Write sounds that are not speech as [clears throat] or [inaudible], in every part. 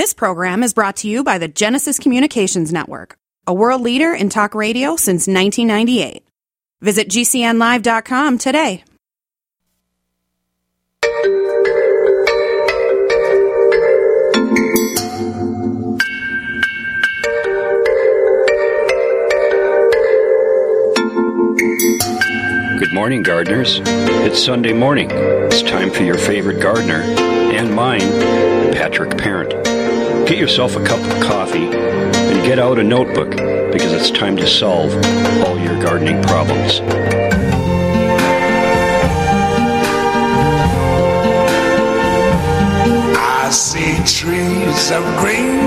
This program is brought to you by the Genesis Communications Network, a world leader in talk radio since 1998. Visit GCNlive.com today. Good morning, gardeners. It's Sunday morning. It's time for your favorite gardener and mine, Patrick Parent. Get yourself a cup of coffee and get out a notebook because it's time to solve all your gardening problems. I see trees of green,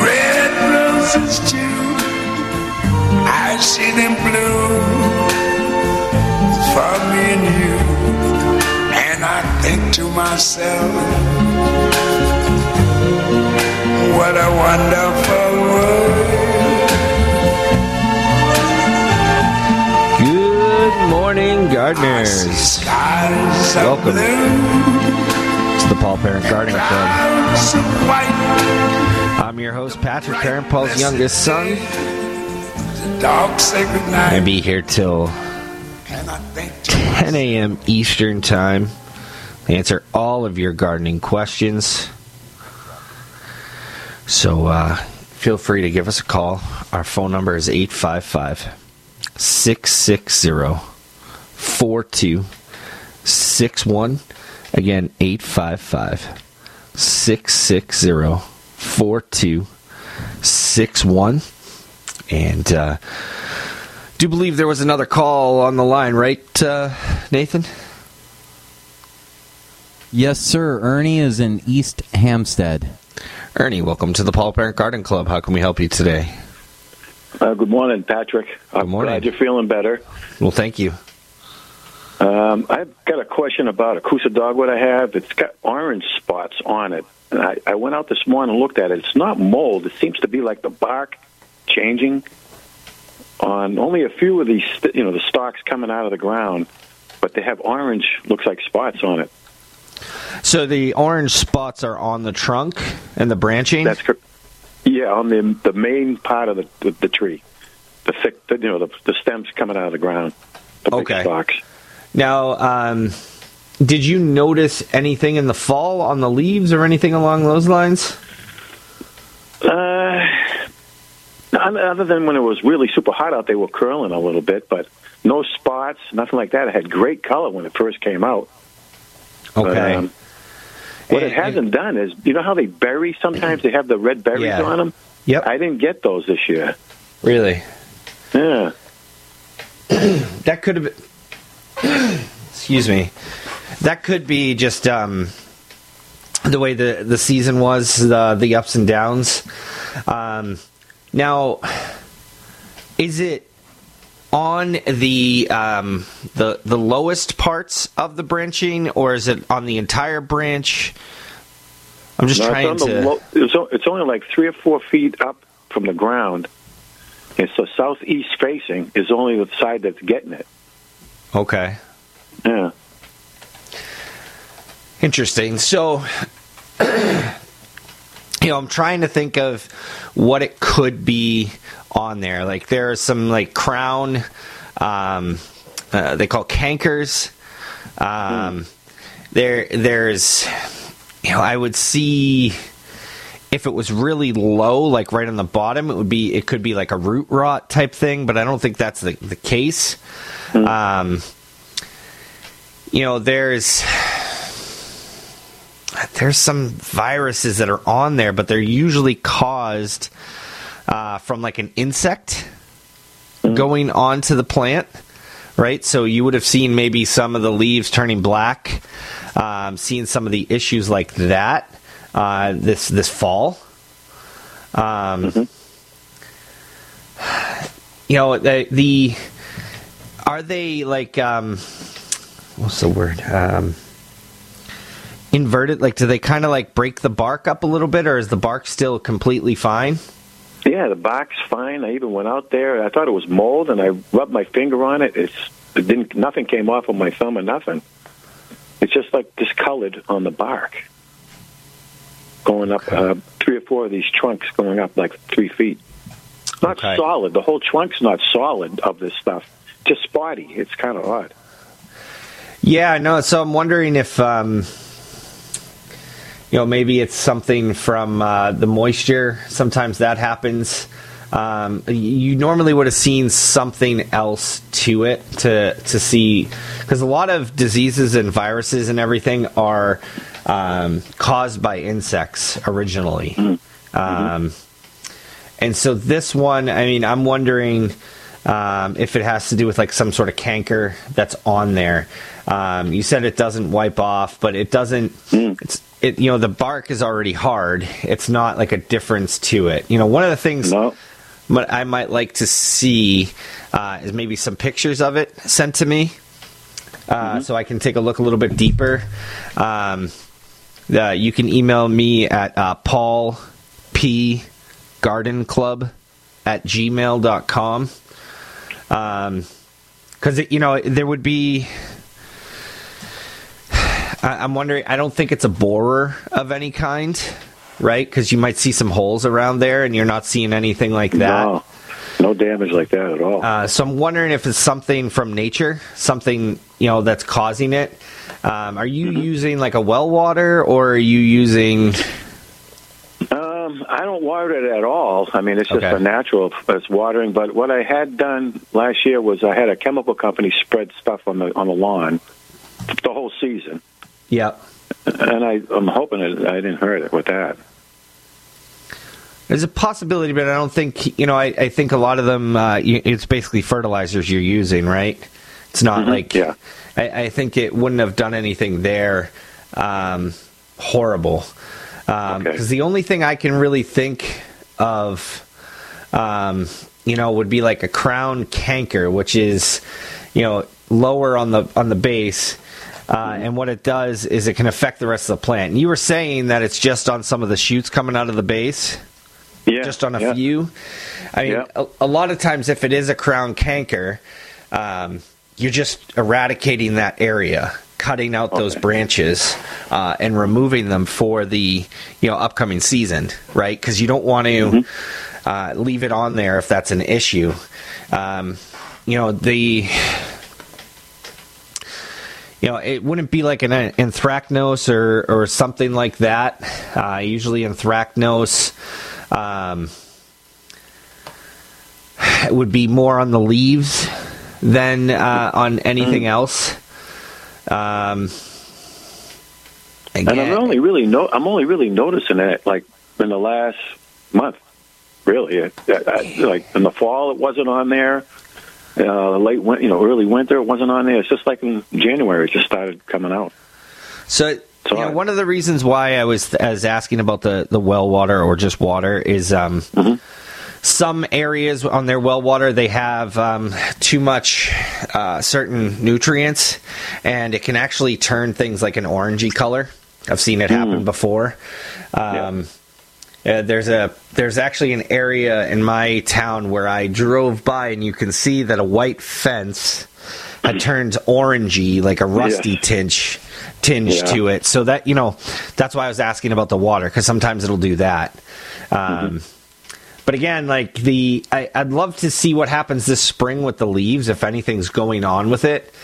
red roses too. I see them bloom for me and you. And I think to myself, what a wonderful world. Good morning, gardeners. Welcome. blue, It's the Paul Parent Gardening Club. clouds of white. I'm your host, Patrick Parent, Paul's youngest son. Dog say goodnight. I'll be here till And I think to 10 a.m. Eastern Time answer all of your gardening questions. So uh, feel free to give us a call. Our phone number is 855 660 4261. Again, 855 660 4261. And uh, do believe there was another call on the line, right, uh, Nathan? Yes, sir. Ernie is in East Hampstead. Ernie, welcome to the Paul Parent Garden Club. How can we help you today? Uh, good morning, Patrick. I'm morning. glad you're feeling better. Well, thank you. Um, I've got a question about a Kousa dogwood I have. It's got orange spots on it. And I, I went out this morning and looked at it. It's not mold. It seems to be like the bark changing on only a few of these, you know, the stalks coming out of the ground, but they have orange, looks like spots on it. So the orange spots are on the trunk and the branching. That's cor- yeah, on the the main part of the the, the tree, the thick, the, you know, the, the stems coming out of the ground, the Okay. stalks. now, um, did you notice anything in the fall on the leaves or anything along those lines? Uh, other than when it was really super hot out, they were curling a little bit, but no spots, nothing like that. It had great color when it first came out. Okay. um, what it hasn't done is, you know how they bury sometimes? They have the red berries Yeah. on them. Yep. I didn't get those this year. really? Yeah. [clears throat] That could have been. [clears throat] excuse me. That could be just um, the way the the season was, the the ups and downs. Um, now, is it on the um, the the lowest parts of the branching, or is it on the entire branch? I'm just No, trying it's, to. the low, it's, o- it's only like three or four feet up from the ground. And so southeast facing is only the side that's getting it. okay. Yeah. Interesting. So, [clears throat] you know, I'm trying to think of what it could be on there. Like there are some like crown, um, uh, they call cankers. Um, There, there's, you know, I would see if it was really low, like right on the bottom, it would be, it could be like a root rot type thing, but I don't think that's the the case. Um, you know, there's there's some viruses that are on there, but they're usually caused uh, from like an insect going onto the plant, right? So you would have seen maybe some of the leaves turning black, um, seen some of the issues like that uh, this this fall. Um, You know the, the are they like um, what's the word? Um, inverted? Like, do they kind of like break the bark up a little bit, or is the bark still completely fine? Yeah, the bark's fine. I even went out there. I thought it was mold, and I rubbed my finger on it. It's it didn't. Nothing came off of my thumb or nothing. It's just like discolored on the bark. going up uh, three or four of these trunks going up like three feet. Not Okay. solid. The whole trunk's not solid of this stuff. Just spotty. It's kind of odd. Yeah, no. So I'm wondering if, um, you know, maybe it's something from uh, the moisture. Sometimes that happens. Um, you normally would have seen something else to it to to see because a lot of diseases and viruses and everything are um, caused by insects originally. Um, and so this one, I mean, I'm wondering um, if it has to do with like some sort of canker that's on there. Um, you said it doesn't wipe off, but it doesn't. It's it. You know, the bark is already hard. It's not like a difference to it. You know, one of the things No. I might like to see uh, is maybe some pictures of it sent to me, uh, so I can take a look a little bit deeper. Um, uh, you can email me at uh, Paul P Garden Club at gmail.com. Um, because you know there would be. I- I'm wondering. I don't think it's a borer of any kind, right? Because you might see some holes around there, and you're not seeing anything like that. No. No damage like that at all. Uh, so I'm wondering if it's something from nature, something you know that's causing it. Um, are you using like a well water, or are you using? Um, I don't water it at all. I mean, it's just Okay. a natural it's watering. But what I had done last year was I had a chemical company spread stuff on the on the lawn the whole season, Yep. and I, I'm hoping that I didn't hurt it with that. There's a possibility, but I don't think you know. I, I think a lot of them. Uh, you, it's basically fertilizers you're using, right? It's not Mhm, like. yeah. I, I think it wouldn't have done anything there um, horrible. Because Okay. the only thing I can really think of, um, you know, would be like a crown canker, which is, you know, lower on the on the base. Uh, and what it does is it can affect the rest of the plant. And you were saying that it's just on some of the shoots coming out of the base Yeah, just on a yeah. few. I mean, Yeah. a, a lot of times, if it is a crown canker, um, you're just eradicating that area, cutting out those branches, uh, and removing them for the you know upcoming season, right? Because you don't want to Mm-hmm. uh, leave it on there if that's an issue. Um, you know the. You know, it wouldn't be like an anthracnose or, or something like that. Uh, usually, anthracnose um, it would be more on the leaves than uh, on anything Mm. else. Um, And I'm only really no, I'm only really noticing it like in the last month. Really, I- I- like in the fall, it wasn't on there. Uh, late, win- you know, early winter, it wasn't on there. It's just like in January, it just started coming out. So, you know, one of the reasons why I was I was asking about the, the well water or just water is um, Mm-hmm. some areas on their well water they have um, too much uh, certain nutrients, and it can actually turn things like an orangey color. I've seen it happen before. Um, uh, there's a there's actually an area in my town where I drove by, and you can see that a white fence had turned orangey, like a rusty Yes. tinge tinge Yeah. to it. So that you know, that's why I was asking about the water because sometimes it'll do that. Um, But again, like the, I, I'd love to see what happens this spring with the leaves, if anything's going on with it,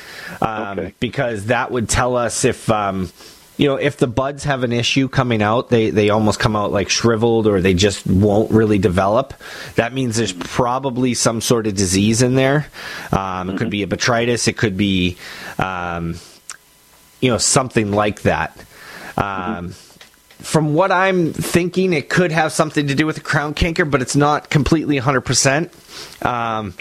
um, Okay. because that would tell us if, um, you know, if the buds have an issue coming out, they they almost come out like shriveled, or they just won't really develop. That means there's probably some sort of disease in there. Um, It could be a botrytis. It could be, um, you know, something like that. Um, from what I'm thinking, it could have something to do with the crown canker, but it's not completely 100%. Um,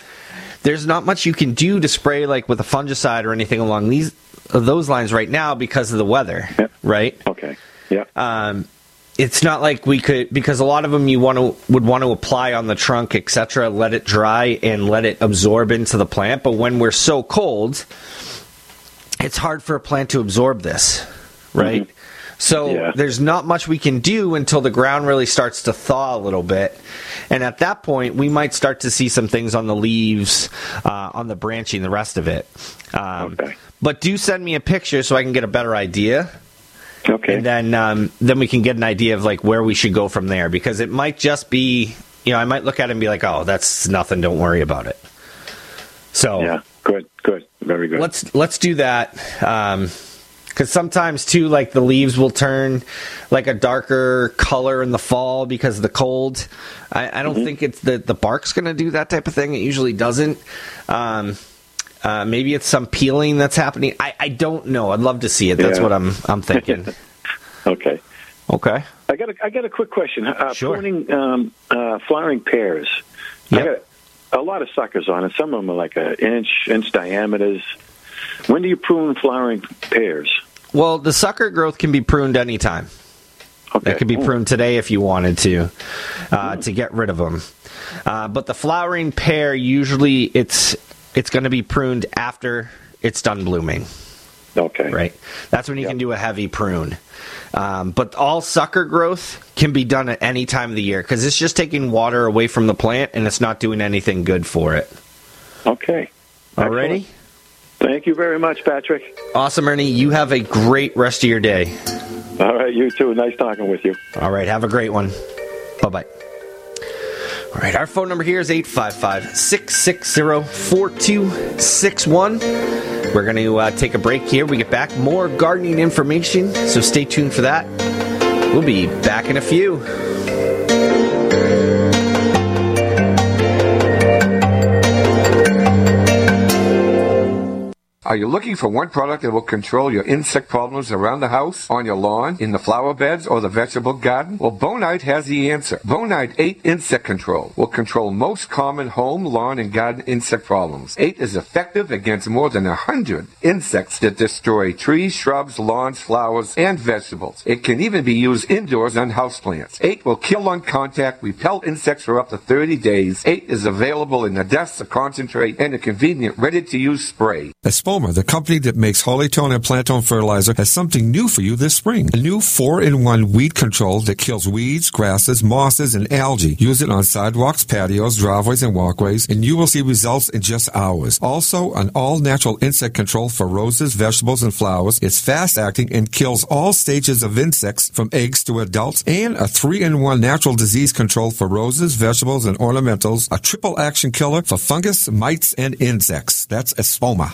there's not much you can do to spray like with a fungicide or anything along these those lines right now because of the weather, Yeah. right? Okay. Yeah. Um, it's not like we could because a lot of them you want to would want to apply on the trunk, etc. Let it dry and let it absorb into the plant. But when we're so cold, it's hard for a plant to absorb this, right? So Yeah. there's not much we can do until the ground really starts to thaw a little bit, and at that point we might start to see some things on the leaves, uh, on the branching, the rest of it. Um, Okay. But do send me a picture so I can get a better idea Okay. and then um, then we can get an idea of like where we should go from there because it might just be you know I might look at it and be like oh that's nothing don't worry about it so Yeah. Good. Good. Very good. let's let's do that because sometimes too like the leaves will turn like a darker color in the fall because of the cold i, I don't think it's the the bark's gonna do that type of thing it usually doesn't um uh, maybe it's some peeling that's happening. I, I don't know. I'd love to see it. That's Yeah. what I'm I'm thinking. [laughs] Okay. okay. I got a, I got a quick question. Uh, Sure. Pruning um, uh, flowering pears. I got a lot of suckers on it. Some of them are like an inch, inch diameters. When do you prune flowering pears? Well, the sucker growth can be pruned anytime. Okay. That could be pruned today if you wanted to, uh, to get rid of them. Uh, but the flowering pear usually it's it's going to be pruned after it's done blooming, Okay. right? That's when you can do a heavy prune. Um, but all sucker growth can be done at any time of the year because it's just taking water away from the plant and it's not doing anything good for it. Okay. Alrighty, Thank you very much, Patrick. awesome, Ernie. You have a great rest of your day. All right, you too. Nice talking with you. All right, have a great one. Bye bye. All right, our phone number here is 855 660 4261. We're going to uh, take a break here. We get back more gardening information, so stay tuned for that. We'll be back in a few. Are you looking for one product that will control your insect problems around the house, on your lawn, in the flower beds, or the vegetable garden? Well, Bonide has the answer. Bonide 8 Insect Control will control most common home, lawn, and garden insect problems. 8 is effective against more than 100 insects that destroy trees, shrubs, lawns, flowers, and vegetables. It can even be used indoors on houseplants. 8 will kill on contact, repel insects for up to 30 days. 8 is available in a dust, a concentrate, and a convenient ready-to-use spray. Espoma, the company that makes Holly-tone and Plant-tone fertilizer, has something new for you this spring. A new 4-in-1 weed control that kills weeds, grasses, mosses, and algae. Use it on sidewalks, patios, driveways, and walkways, and you will see results in just hours. Also, an all-natural insect control for roses, vegetables, and flowers. It's fast-acting and kills all stages of insects from eggs to adults, and a 3-in-1 natural disease control for roses, vegetables, and ornamentals. A triple action killer for fungus, mites, and insects. That's Espoma.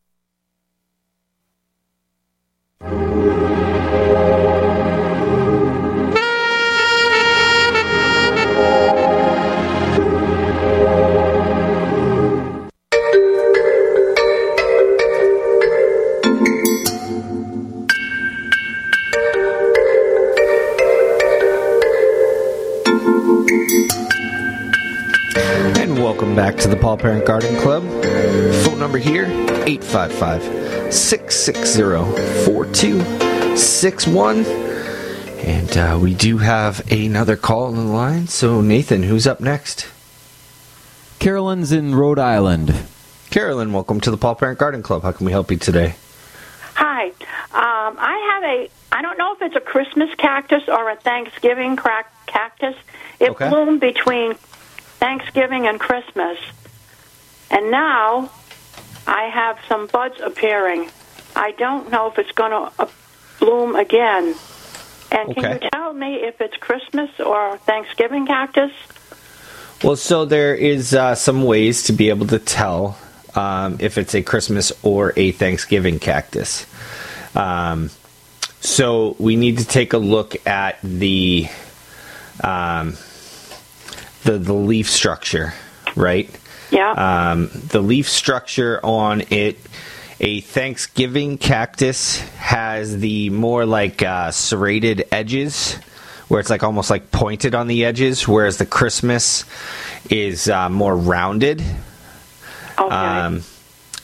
Paul Parent Garden Club. Phone number here 855 660 4261. And uh, we do have another call on the line. So, Nathan, who's up next? Carolyn's in Rhode Island. Carolyn, welcome to the Paul Parent Garden Club. How can we help you today? Hi. Um, I have a, I don't know if it's a Christmas cactus or a Thanksgiving crack cactus. It Okay. bloomed between Thanksgiving and Christmas. And now I have some buds appearing. I don't know if it's going to uh, bloom again. And can Okay. you tell me if it's Christmas or Thanksgiving cactus? Well, so there is uh, some ways to be able to tell um, if it's a Christmas or a Thanksgiving cactus. Um, so we need to take a look at the um, the the leaf structure, right? Yeah. Um, the leaf structure on it. A Thanksgiving cactus has the more like uh, serrated edges, where it's like almost like pointed on the edges, whereas the Christmas is uh, more rounded. Um,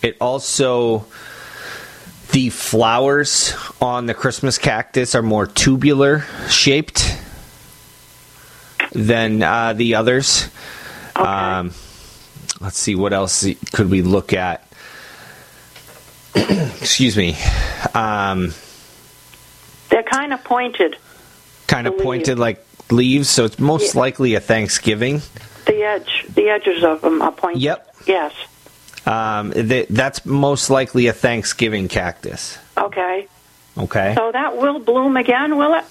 it also the flowers on the Christmas cactus are more tubular shaped than uh, the others. Um, let's see what else could we look at. [clears throat] Excuse me. Um, They're kind of pointed. kind of pointed like leaves, so it's most likely a Thanksgiving. The edge, the edges of them are pointed. Yep. Yes. Um, th- that's most likely a Thanksgiving cactus. Okay. Okay. So that will bloom again, will it?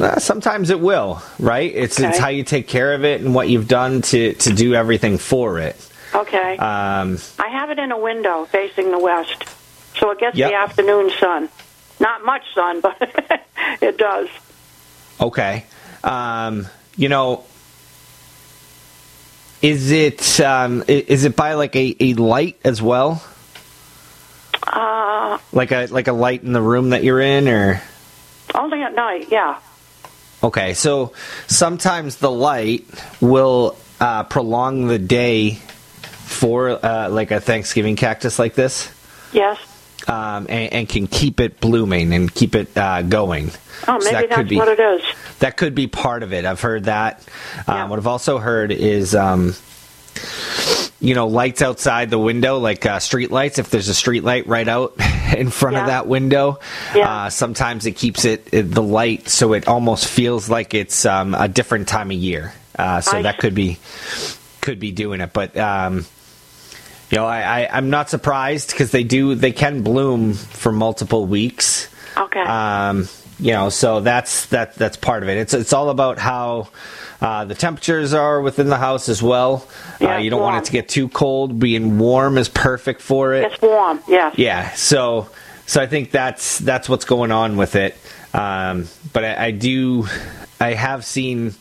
Uh, sometimes it will, right? It's it's how you take care of it and what you've done to to do everything for it. Okay. Um, I have it in a window facing the west, so it gets Yep. the afternoon sun. Not much sun, but [laughs] it does. okay. Um, you know, is it um, is it by like a, a light as well? Uh, Like a like a light in the room that you're in, or only at night, yeah. Okay, so sometimes the light will uh, prolong the day for uh, like a Thanksgiving cactus like this, Yes. um, and, and can keep it blooming and keep it uh, going. Oh, So maybe that that's could be, what it is. That could be part of it. I've heard that. Um, What I've also heard is um, you know, lights outside the window, like uh, street lights. If there's a street light right out [laughs] in front Yeah. of that window, Yeah. uh, sometimes it keeps it, it the light so it almost feels like it's um, a different time of year. Uh, so I that see. could be could be doing it, but. You know, I, I, I'm not surprised because they do they can bloom for multiple weeks. Okay. Um, you know, so that's that that's part of it. It's it's all about how uh, the temperatures are within the house as well. Yeah, uh, you don't want it to get too cold. Being warm is perfect for it. It's warm. Yes. Yeah. So so I think that's that's what's going on with it. Um, but I, I do I have seen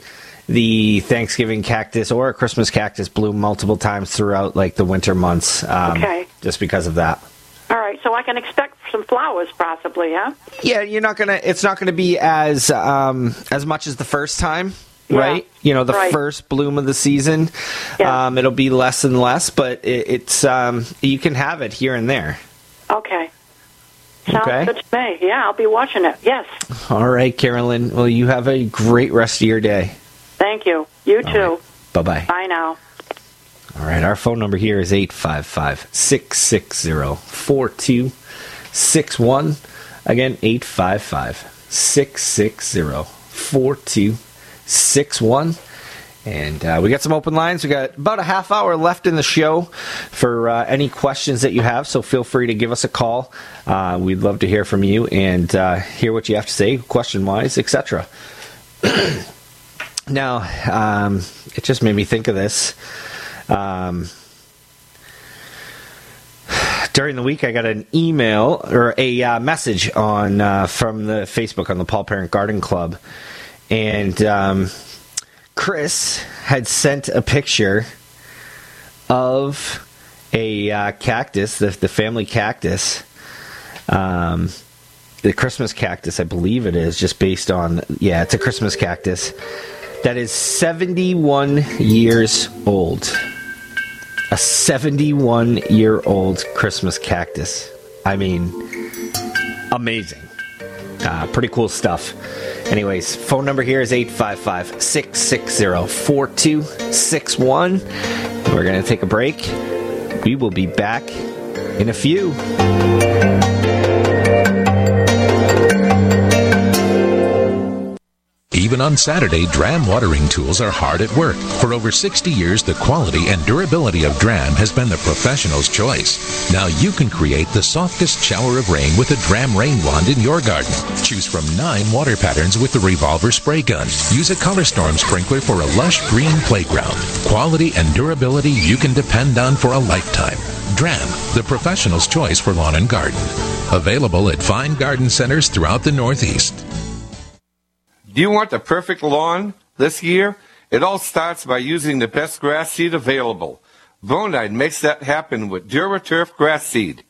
the Thanksgiving cactus or a Christmas cactus bloom multiple times throughout like the winter months. Um, Okay. Just because of that. All right. So I can expect some flowers, possibly, huh? Yeah, you're not gonna. It's not gonna be as um, as much as the first time, Yeah, right? You know, the right. first bloom of the season. Um, it'll be less and less, but it, it's um, you can have it here and there. Okay. Sounds Okay. good to me. Yeah, I'll be watching it. Yes. All right, Carolyn. Well, you have a great rest of your day. Thank you. You too. Bye bye. Bye now. All right, our phone number here is 855 660 4261. Again, 855 660 4261. And uh, we got some open lines. We got about a half hour left in the show for uh, any questions that you have. So feel free to give us a call. Uh, we'd love to hear from you and uh, hear what you have to say, question wise, etc. [clears throat] now, um, it just made me think of this. Um, during the week, I got an email or a uh, message on uh, from the Facebook on the Paul Parent Garden Club, and um, Chris had sent a picture of a uh, cactus, the, the family cactus, um, the Christmas cactus, I believe it is, just based on yeah, it's a Christmas cactus that is 71 years old. A 71 year old Christmas cactus. I mean, amazing. Uh, pretty cool stuff. Anyways, phone number here is 855 660 4261. We're going to take a break. We will be back in a few. Even on Saturday, Dramm watering tools are hard at work. For over 60 years, the quality and durability of Dramm has been the professional's choice. Now you can create the softest shower of rain with a Dramm rain wand in your garden. Choose from nine water patterns with the revolver spray gun. Use a color storm sprinkler for a lush green playground. Quality and durability you can depend on for a lifetime. Dramm, the professional's choice for lawn and garden. Available at fine garden centers throughout the Northeast. Do you want the perfect lawn this year? It all starts by using the best grass seed available. Bonide makes that happen with DuraTurf grass seed.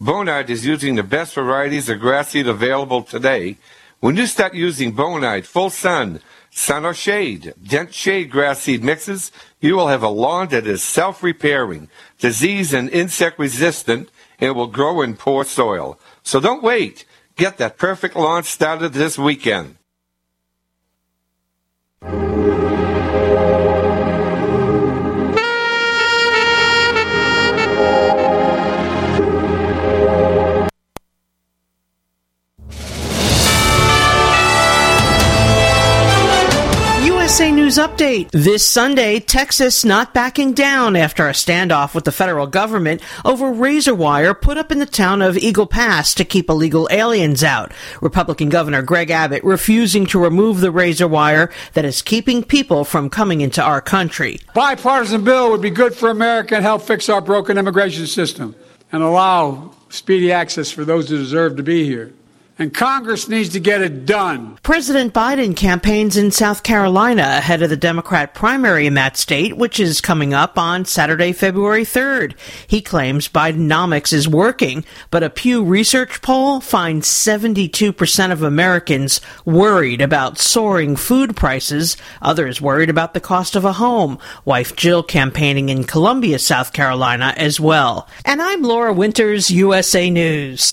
Bonide is using the best varieties of grass seed available today. When you start using Bonide full sun, sun or shade, dense shade grass seed mixes, you will have a lawn that is self-repairing, disease and insect resistant, and will grow in poor soil. So don't wait. Get that perfect lawn started this weekend. News Update. This Sunday, Texas not backing down after a standoff with the federal government over razor wire put up in the town of Eagle Pass to keep illegal aliens out. Republican Governor Greg Abbott refusing to remove the razor wire that is keeping people from coming into our country. Bipartisan bill would be good for America and help fix our broken immigration system and allow speedy access for those who deserve to be here. And Congress needs to get it done. President Biden campaigns in South Carolina ahead of the Democrat primary in that state, which is coming up on Saturday, February 3rd. He claims Bidenomics is working, but a Pew Research poll finds 72% of Americans worried about soaring food prices, others worried about the cost of a home. Wife Jill campaigning in Columbia, South Carolina as well. And I'm Laura Winters, USA News.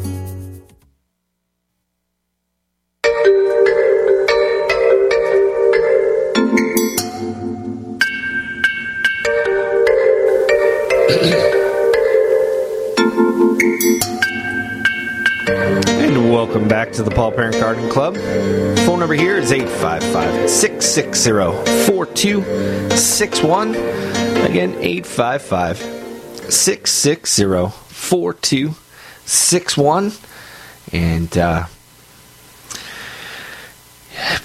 And welcome back to the Paul Parent Garden Club. Phone number here is 855 660 4261. Again, 855 660 4261. And, uh,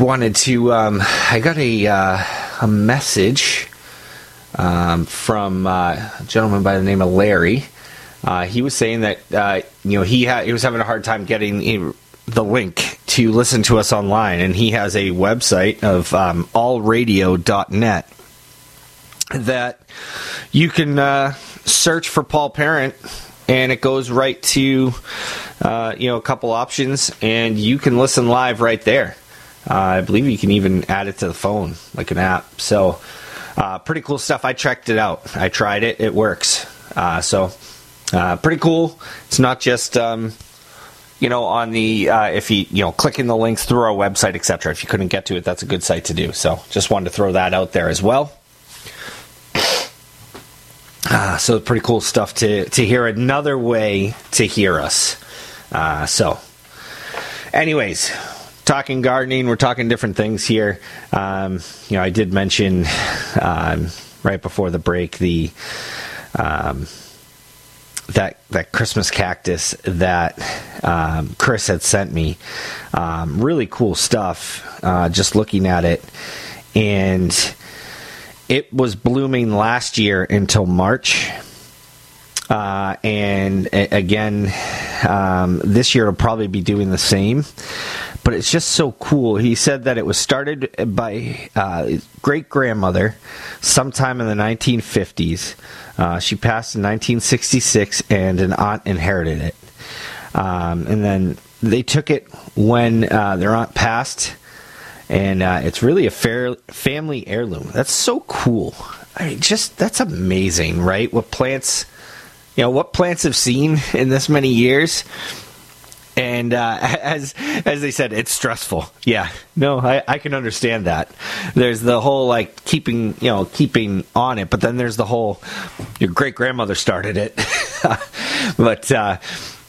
wanted to, um, I got a, uh, a message um, from uh, a gentleman by the name of Larry. Uh, he was saying that uh, you know he had he was having a hard time getting the- the link to listen to us online, and he has a website of um, allradio.net that you can uh, search for Paul Parent, and it goes right to uh, you know a couple options, and you can listen live right there. Uh, I believe you can even add it to the phone like an app. So uh, pretty cool stuff. I checked it out. I tried it. It works. Uh, so uh, pretty cool. It's not just um, you know on the uh, if you you know clicking the links through our website, etc. If you couldn't get to it, that's a good site to do. So just wanted to throw that out there as well. Uh, so pretty cool stuff to to hear another way to hear us. Uh, so, anyways, talking gardening, we're talking different things here. Um, you know, I did mention um, right before the break the um, that that Christmas cactus that um, Chris had sent me. Um, really cool stuff. Uh, just looking at it, and it was blooming last year until March. Uh, and again, um, this year it'll probably be doing the same. But it's just so cool. He said that it was started by uh, great grandmother sometime in the 1950s. Uh, she passed in 1966, and an aunt inherited it. Um, and then they took it when uh, their aunt passed, and uh, it's really a fair family heirloom. That's so cool. I mean, just that's amazing, right? What plants, you know, what plants have seen [laughs] in this many years. And uh, [laughs] as as they said, it's stressful. Yeah, no, I, I can understand that. There's the whole like keeping you know keeping on it, but then there's the whole your great grandmother started it. [laughs] but uh,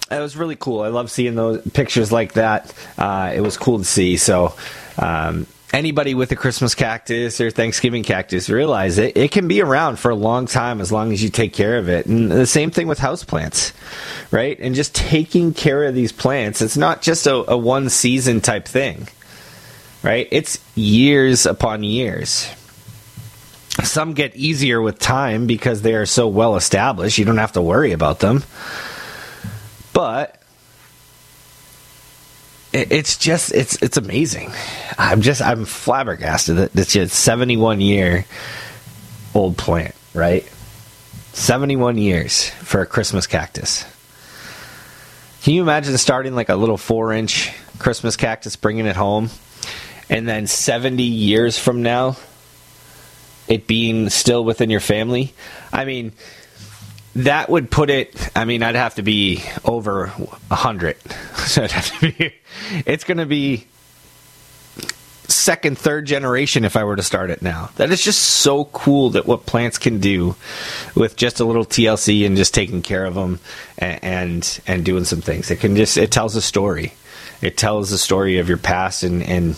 it was really cool. I love seeing those pictures like that. Uh, it was cool to see. So um, anybody with a Christmas cactus or Thanksgiving cactus realize it, it can be around for a long time as long as you take care of it. And the same thing with houseplants, right? And just taking care of these plants, it's not just a, a one season type thing, right? It's years upon years. Some get easier with time because they are so well established, you don't have to worry about them. But it's just it's it's amazing. I'm just I'm flabbergasted that it's just 71 year old plant, right? 71 years for a Christmas cactus. Can you imagine starting like a little four inch Christmas cactus, bringing it home, and then 70 years from now, it being still within your family? I mean, that would put it. I mean, I'd have to be over hundred. [laughs] So I'd have to be. It's going to be second, third generation if I were to start it now. That is just so cool that what plants can do with just a little TLC and just taking care of them and and, and doing some things. It can just it tells a story. It tells the story of your past and and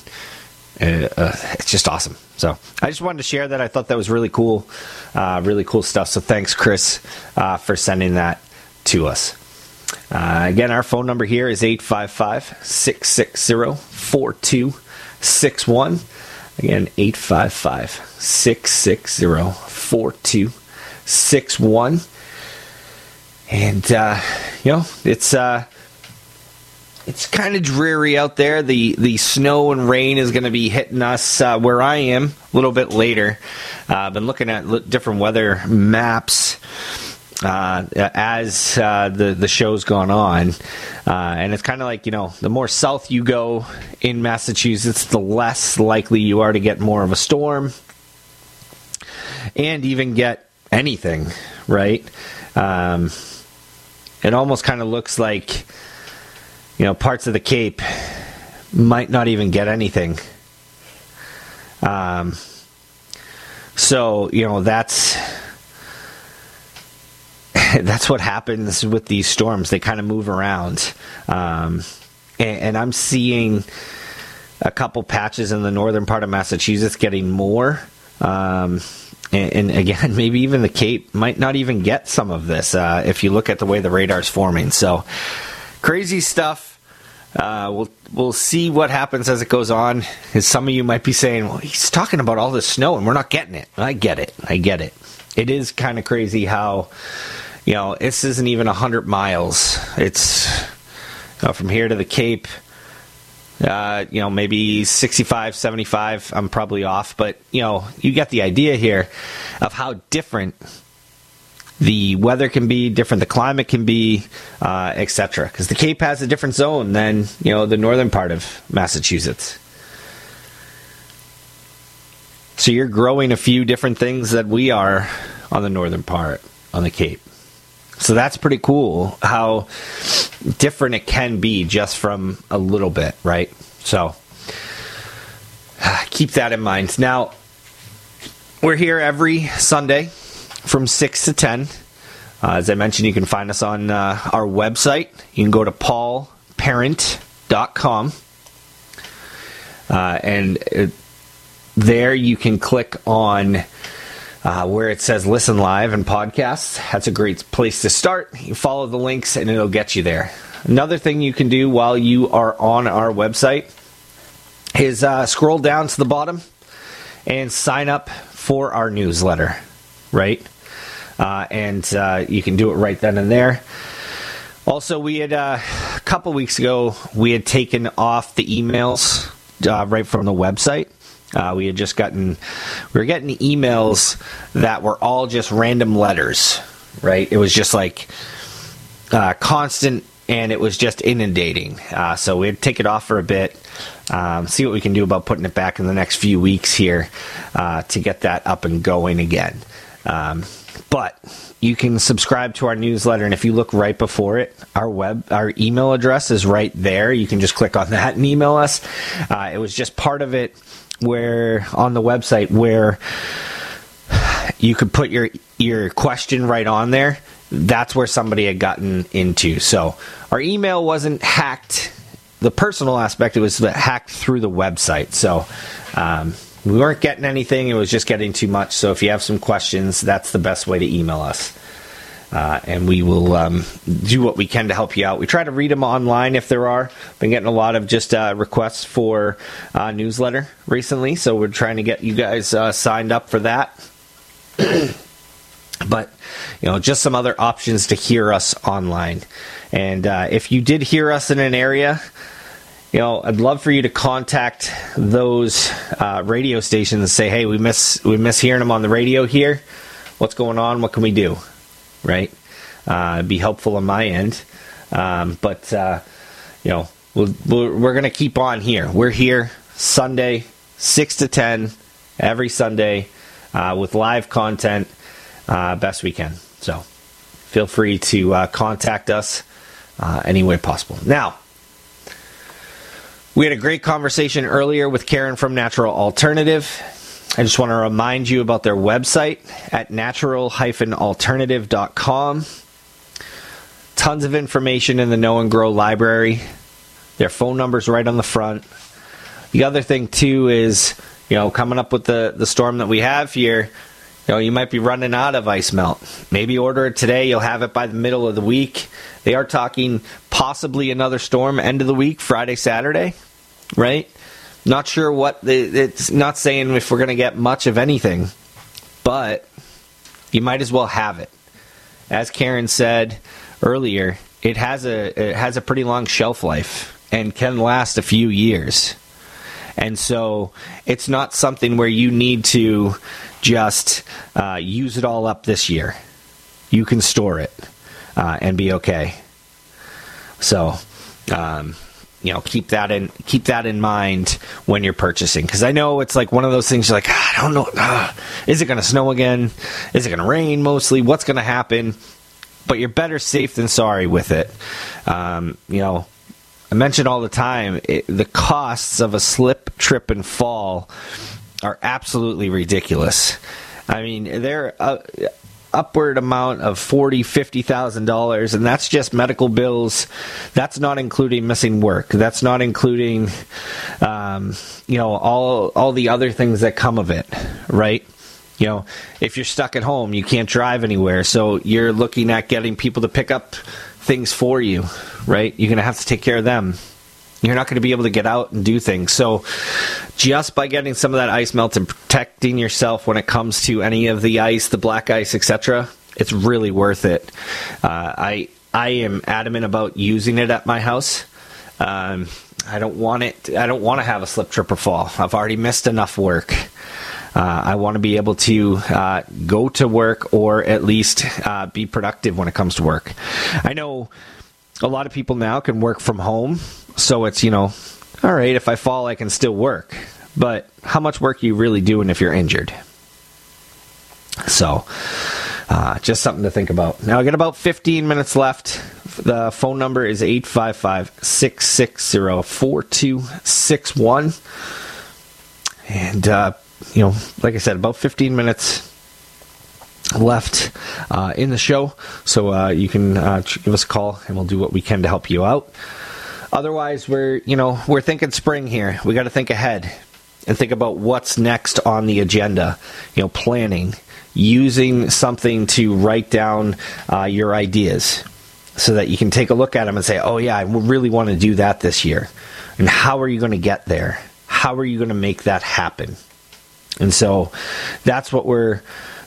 uh, uh, it's just awesome. So I just wanted to share that. I thought that was really cool, uh, really cool stuff. So thanks, Chris, uh, for sending that to us. Uh, again, our phone number here is 855 660 4261. Again, 855 660 4261. And, uh, you know, it's it's kind of dreary out there. The the snow and rain is going to be hitting us uh, where I am a little bit later. Uh, I've been looking at different weather maps uh, as uh, the the show's gone on, uh, and it's kind of like you know the more south you go in Massachusetts, the less likely you are to get more of a storm, and even get anything. Right? Um, it almost kind of looks like you know, parts of the Cape might not even get anything. Um, so you know that's [laughs] that's what happens with these storms. They kind of move around, um, and, and, I'm seeing a couple patches in the northern part of Massachusetts getting more. Um, and, and, again, [laughs] maybe even the Cape might not even get some of this uh, if you look at the way the radar's forming. So crazy stuff. Uh, we'll we'll see what happens as it goes on. As some of you might be saying, "Well, he's talking about all this snow and we're not getting it." I get it. I get it. It is kind of crazy how you know this isn't even hundred miles. It's you know, from here to the Cape. Uh, you know, maybe 65, 75. I'm probably off, but you know, you get the idea here of how different the weather can be different, the climate can be, uh, etc. Because the Cape has a different zone than you know the northern part of Massachusetts. So you're growing a few different things that we are on the northern part on the Cape. So that's pretty cool how different it can be just from a little bit, right? So [sighs] keep that in mind. Now, we're here every Sunday from 6 to 10. Uh, as I mentioned, you can find us on uh, our website. You can go to paulparent.com. Uh, and it, there you can click on uh, where it says listen live and podcasts. That's a great place to start. You follow the links and it'll get you there. Another thing you can do while you are on our website is uh, scroll down to the bottom and sign up for our newsletter, right? Uh, and uh, you can do it right then and there. Also, we had uh, a couple weeks ago we had taken off the emails uh, right from the website. Uh, we had just gotten we were getting emails that were all just random letters, right? It was just like uh, constant and it was just inundating. Uh, so we had to take it off for a bit, um, see what we can do about putting it back in the next few weeks here uh, to get that up and going again. Um, but you can subscribe to our newsletter, and if you look right before it, our web, our email address is right there. You can just click on that and email us. Uh, it was just part of it where on the website where you could put your your question right on there. That's where somebody had gotten into. So our email wasn't hacked the personal aspect, it was hacked through the website. So um, we weren't getting anything; it was just getting too much. So if you have some questions, that's the best way to email us. Uh, and we will um, do what we can to help you out. We try to read them online if there are. Been getting a lot of just uh, requests for uh, newsletter recently, so we're trying to get you guys uh, signed up for that. [clears throat] but you know, just some other options to hear us online. And uh, if you did hear us in an area, you know, I'd love for you to contact those uh, radio stations and say, "Hey, we miss we miss hearing them on the radio here. What's going on? What can we do?" right? Uh, be helpful on my end. Um, but, uh, you know, we'll, we're, we're going to keep on here. We're here Sunday, 6 to 10, every Sunday, uh, with live content uh, best we can. So feel free to uh, contact us any way possible. Now, we had a great conversation earlier with Karen from Natural Alternative. I just want to remind you about their website at natural-alternative.com. Tons of information in the Know and Grow library. Their phone number's right on the front. The other thing too is, you know, coming up with the, the storm that we have here, you know, you might be running out of ice melt. Maybe order it today, you'll have it by the middle of the week. They are talking possibly another storm end of the week, Friday, Saturday, right? Not sure what the, it's not saying if we're going to get much of anything, but you might as well have it. As Karen said earlier, it has a it has a pretty long shelf life and can last a few years. And so it's not something where you need to just uh, use it all up this year. You can store it uh, and be okay. So, um, you know keep that in keep that in mind when you're purchasing. Because I know it's like one of those things you're like ah, I don't know ah, is it going to snow again? Is it going to rain mostly? What's going to happen? But you're better safe than sorry with it. Um, you know I mention all the time it, the costs of a slip trip and fall are absolutely ridiculous I mean they're uh, upward amount of forty, fifty thousand dollars, and that's just medical bills. That's not including missing work. That's not including, um, you know, all all the other things that come of it, right? You know, if you're stuck at home, you can't drive anywhere, so you're looking at getting people to pick up things for you, right? You're gonna have to take care of them. You're not going to be able to get out and do things. So, just by getting some of that ice melt and protecting yourself when it comes to any of the ice, the black ice, etc., it's really worth it. Uh, I I am adamant about using it at my house. Um, I don't want it. I don't want to have a slip, trip, or fall. I've already missed enough work. Uh, I want to be able to uh, go to work or at least uh, be productive when it comes to work. I know a lot of people now can work from home so it's, you know, all right, if I fall, I can still work. But how much work are you really doing if you're injured? So, uh, just something to think about. Now, I got about 15 minutes left. The phone number is 855 660 4261. And, uh, you know, like I said, about 15 minutes left uh, in the show. So uh, you can uh, give us a call and we'll do what we can to help you out. Otherwise, we're you know we're thinking spring here. We got to think ahead and think about what's next on the agenda. You know, planning, using something to write down uh, your ideas, so that you can take a look at them and say, "Oh yeah, I really want to do that this year." And how are you going to get there? How are you going to make that happen? And so, that's what we're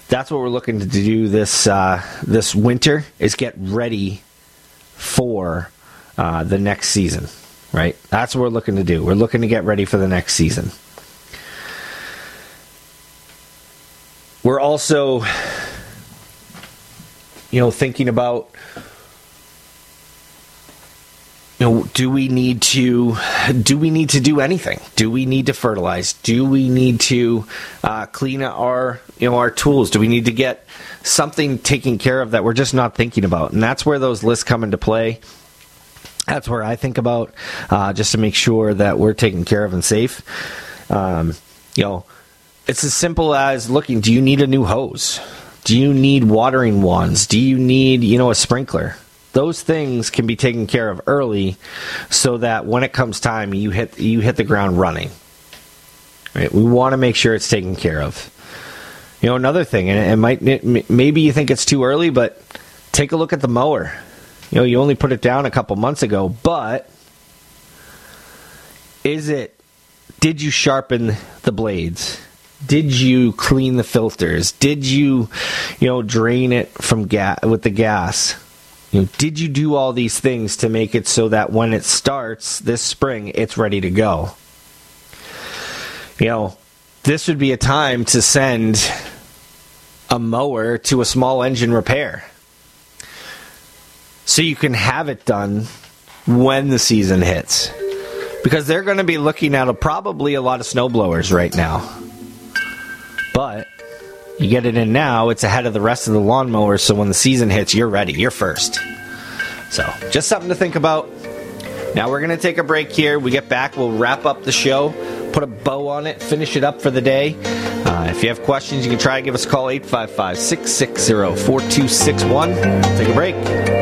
that's what we're looking to do this uh, this winter is get ready for uh, the next season, right? That's what we're looking to do. We're looking to get ready for the next season. We're also, you know, thinking about, you know, do we need to, do we need to do anything? Do we need to fertilize? Do we need to uh, clean our, you know, our tools? Do we need to get something taken care of that we're just not thinking about? And that's where those lists come into play that's where I think about uh, just to make sure that we're taken care of and safe. Um, you know, it's as simple as looking. Do you need a new hose? Do you need watering wands? Do you need you know a sprinkler? those things can be taken care of early so that when it comes time you hit you hit the ground running right we want to make sure it's taken care of you know another thing and it might maybe you think it's too early but take a look at the mower you know you only put it down a couple months ago but is it did you sharpen the blades did you clean the filters did you you know drain it from gas with the gas you know, did you do all these things to make it so that when it starts this spring, it's ready to go? You know, this would be a time to send a mower to a small engine repair. So you can have it done when the season hits. Because they're going to be looking at a, probably a lot of snowblowers right now. But you get it in now, it's ahead of the rest of the lawnmowers, so when the season hits, you're ready. You're first. So, just something to think about. Now we're going to take a break here. We get back, we'll wrap up the show, put a bow on it, finish it up for the day. Uh, if you have questions, you can try to give us a call 855 660 4261. Take a break.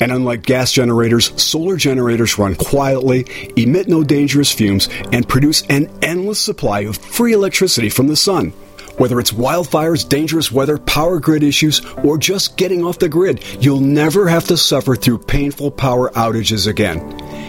And unlike gas generators, solar generators run quietly, emit no dangerous fumes, and produce an endless supply of free electricity from the sun. Whether it's wildfires, dangerous weather, power grid issues, or just getting off the grid, you'll never have to suffer through painful power outages again.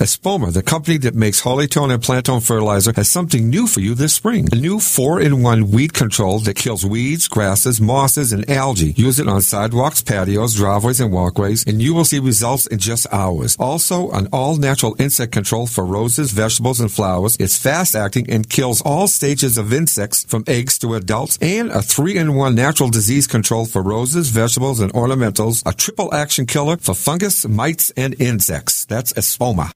Espoma, the company that makes Holly-tone and Plant-tone fertilizer, has something new for you this spring. A new 4-in-1 weed control that kills weeds, grasses, mosses, and algae. Use it on sidewalks, patios, driveways, and walkways, and you will see results in just hours. Also, an all-natural insect control for roses, vegetables, and flowers. It's fast-acting and kills all stages of insects from eggs to adults, and a 3-in-1 natural disease control for roses, vegetables, and ornamentals. A triple action killer for fungus, mites, and insects. That's Espoma.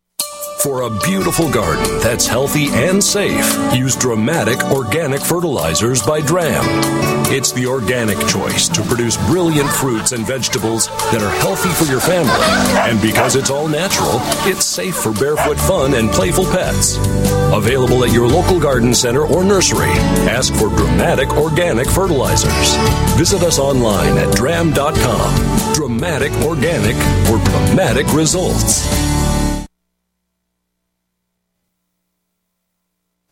For a beautiful garden that's healthy and safe, use Dramatic Organic Fertilizers by Dramm. It's the organic choice to produce brilliant fruits and vegetables that are healthy for your family. And because it's all natural, it's safe for barefoot fun and playful pets. Available at your local garden center or nursery. Ask for Dramatic Organic Fertilizers. Visit us online at dramm.com. Dramatic Organic for dramatic results.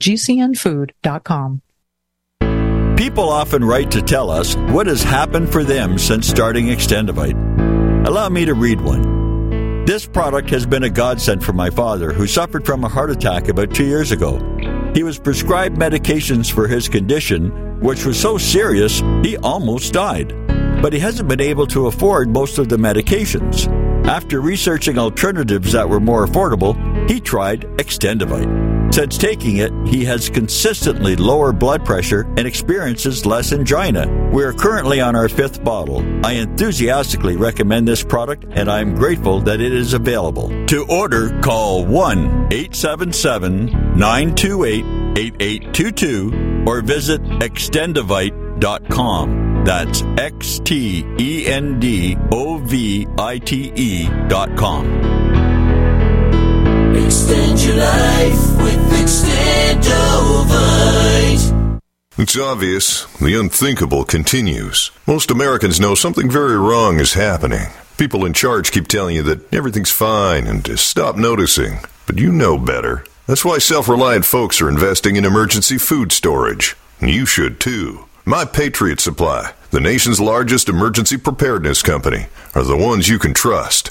gcnfood.com. People often write to tell us what has happened for them since starting Extendovite. Allow me to read one. This product has been a godsend for my father, who suffered from a heart attack about two years ago. He was prescribed medications for his condition, which was so serious he almost died. But he hasn't been able to afford most of the medications. After researching alternatives that were more affordable, he tried Extendovite. Since taking it, he has consistently lower blood pressure and experiences less angina. We are currently on our fifth bottle. I enthusiastically recommend this product and I am grateful that it is available. To order, call 1 877 928 8822 or visit extendovite.com. That's X T E N D O V I T E dot com. Extend your life with Extendovite. It's obvious. The unthinkable continues. Most Americans know something very wrong is happening. People in charge keep telling you that everything's fine and to stop noticing. But you know better. That's why self reliant folks are investing in emergency food storage. And you should too. My Patriot Supply, the nation's largest emergency preparedness company, are the ones you can trust.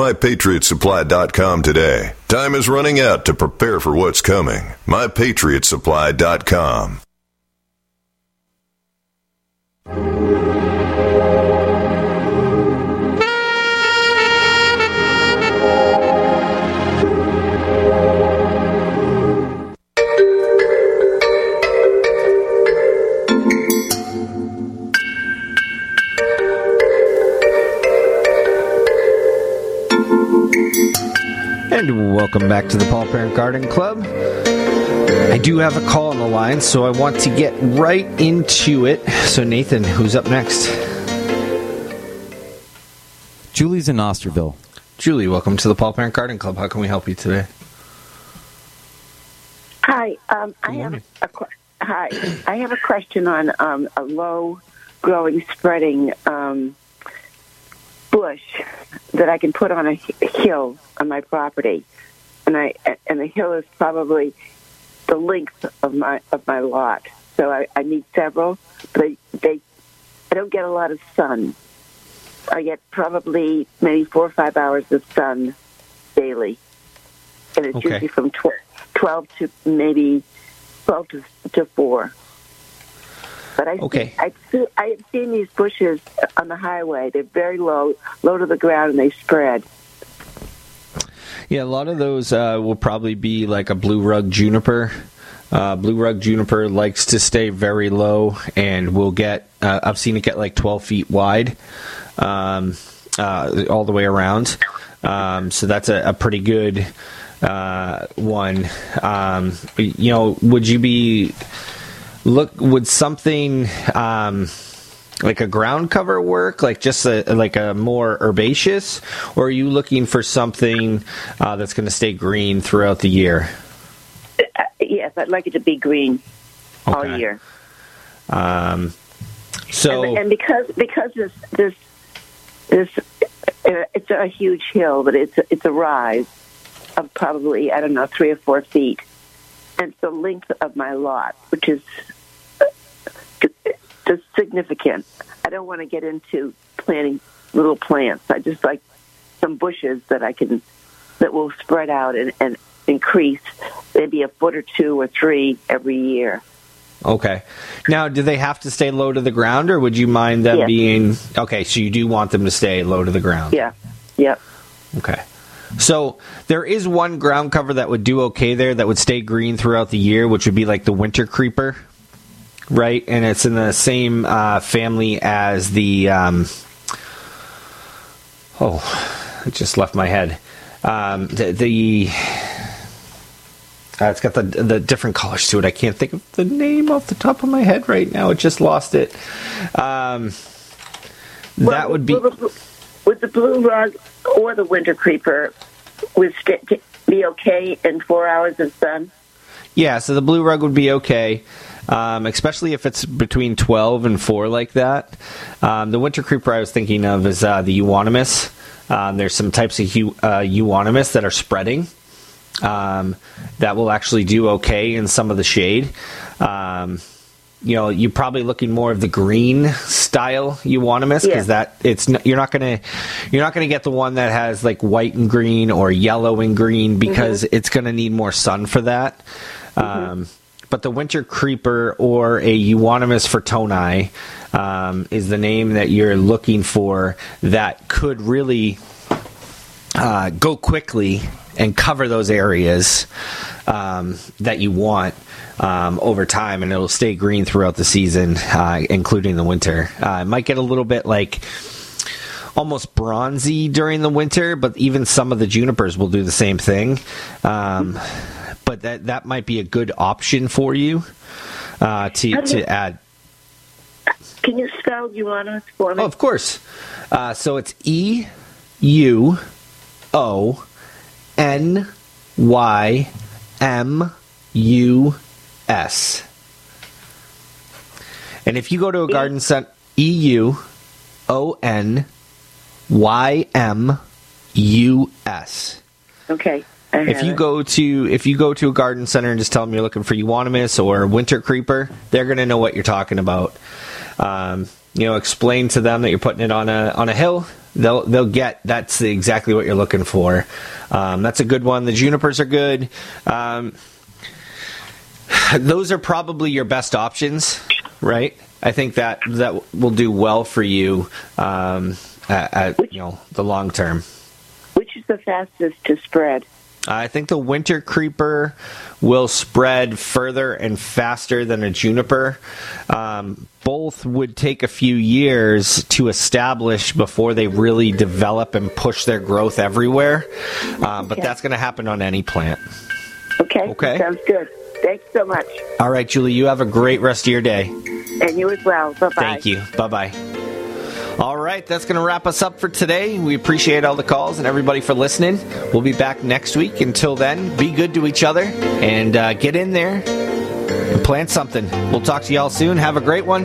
mypatriotsupply.com today. Time is running out to prepare for what's coming. mypatriotsupply.com. And welcome back to the Paul Parent Garden Club. I do have a call on the line, so I want to get right into it. So, Nathan, who's up next? Julie's in Osterville. Julie, welcome to the Paul Parent Garden Club. How can we help you today? Hi, um, I have a que- hi. I have a question on um, a low-growing, spreading um, bush that I can put on a hill on my property, and I and the hill is probably the length of my of my lot. So I, I need several, but they, I don't get a lot of sun. I get probably maybe four or five hours of sun daily, and it's Okay. usually from tw- twelve to maybe twelve to, to four. But I Okay. I've seen, I've seen these bushes on the highway. They're very low, low to the ground, and they spread. Yeah, a lot of those uh, will probably be like a blue rug juniper. Uh, blue rug juniper likes to stay very low and will get, uh, I've seen it get like 12 feet wide um, uh, all the way around. Um, so that's a, a pretty good uh, one. Um, you know, would you be, look, would something. Um, like a ground cover work, like just a like a more herbaceous, or are you looking for something uh, that's going to stay green throughout the year? Uh, yes, I'd like it to be green all year. Um, so and, and because because this this this uh, it's a huge hill, but it's a, it's a rise of probably I don't know three or four feet, and it's the length of my lot, which is uh, just significant. I don't want to get into planting little plants. I just like some bushes that I can that will spread out and, and increase maybe a foot or two or three every year. okay. Now, do they have to stay low to the ground, or would you mind them Yes. being okay? So you do want them to stay low to the ground? Yeah. Yep. Okay. So there is one ground cover that would do okay there that would stay green throughout the year, which would be like the winter creeper, right? And it's in the same uh, family as the. Um, oh, it just left my head. Um, the. the uh, it's got the the different colors to it. I can't think of the name off the top of my head right now. It just lost it. Um, that would be. Would the blue rug or the winter creeper be okay in four hours of sun? Yeah, so the blue rug would be okay, um, especially if it's between 12 and 4 like that. Um, the winter creeper I was thinking of is uh, the euonymus. Um, there's some types of uh, euonymus that are spreading um, that will actually do okay in some of the shade. You know, you're probably looking more of the green style euonymus because Yeah. that it's you're not gonna you're not gonna get the one that has like white and green or yellow and green because it's gonna need more sun for that. Um, but the winter creeper or a euonymus fortunei um, is the name that you're looking for that could really uh, go quickly and cover those areas um, that you want um, over time, and it'll stay green throughout the season, uh, including the winter. Uh, it might get a little bit like almost bronzy during the winter, but even some of the junipers will do the same thing. Um, but that that might be a good option for you uh, to to add. Can you spell euonymus for me? Oh, of course. Uh, so it's E U O N Y M U S. And if you go to a garden center, E U O N Y M U S. Okay. If you it. go to if you go to a garden center and just tell them you're looking for euonymus or winter creeper, they're going to know what you're talking about. Um, you know, explain to them that you're putting it on a on a hill. They'll they'll get that's the, exactly what you're looking for. Um, that's a good one. The junipers are good. Um, those are probably your best options, right? I think that that will do well for you um, at, at you know the long term. Which is the fastest to spread? I think the winter creeper will spread further and faster than a juniper. Um, both would take a few years to establish before they really develop and push their growth everywhere. Um, but Okay. that's going to happen on any plant. Okay. Okay. Sounds good. Thanks so much. All right, Julie, you have a great rest of your day. And you as well. Bye bye. Thank you. Bye bye. All right, that's going to wrap us up for today. We appreciate all the calls and everybody for listening. We'll be back next week. Until then, be good to each other and uh, get in there and plant something. We'll talk to y'all soon. Have a great one.